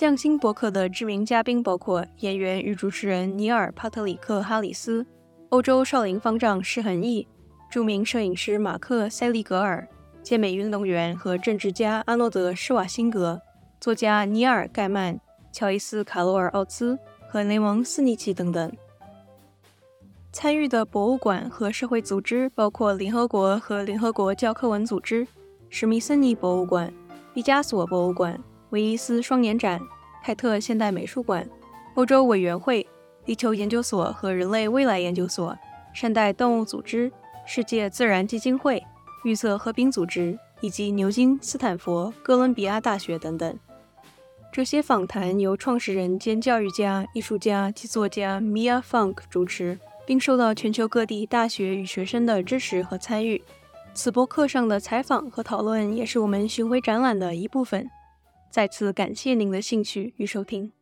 匠心博客的知名嘉宾包括演员与主持人尼尔·帕特里克·哈里斯、欧洲少林方丈施恒义、著名摄影师马克·塞利格尔、健美运动员和政治家阿诺德·施瓦辛格、作家尼尔·盖曼、乔伊斯·卡罗尔·奥兹和雷蒙·斯尼奇等等。参与的博物馆和社会组织包括联合国和联合国教科文组织、史密森尼博物馆、毕加索博物馆、威尼斯双年展、凯特现代美术馆、欧洲委员会、地球研究所和人类未来研究所、善待动物组织、世界自然基金会、绿色和平组织以及牛津、斯坦福、哥伦比亚大学等等。这些访谈由创始人兼教育家、艺术家及作家 Mia Funk 主持。并受到全球各地大学与学生的支持和参与。此播客上的采访和讨论也是我们巡回展览的一部分。再次感谢您的兴趣与收听。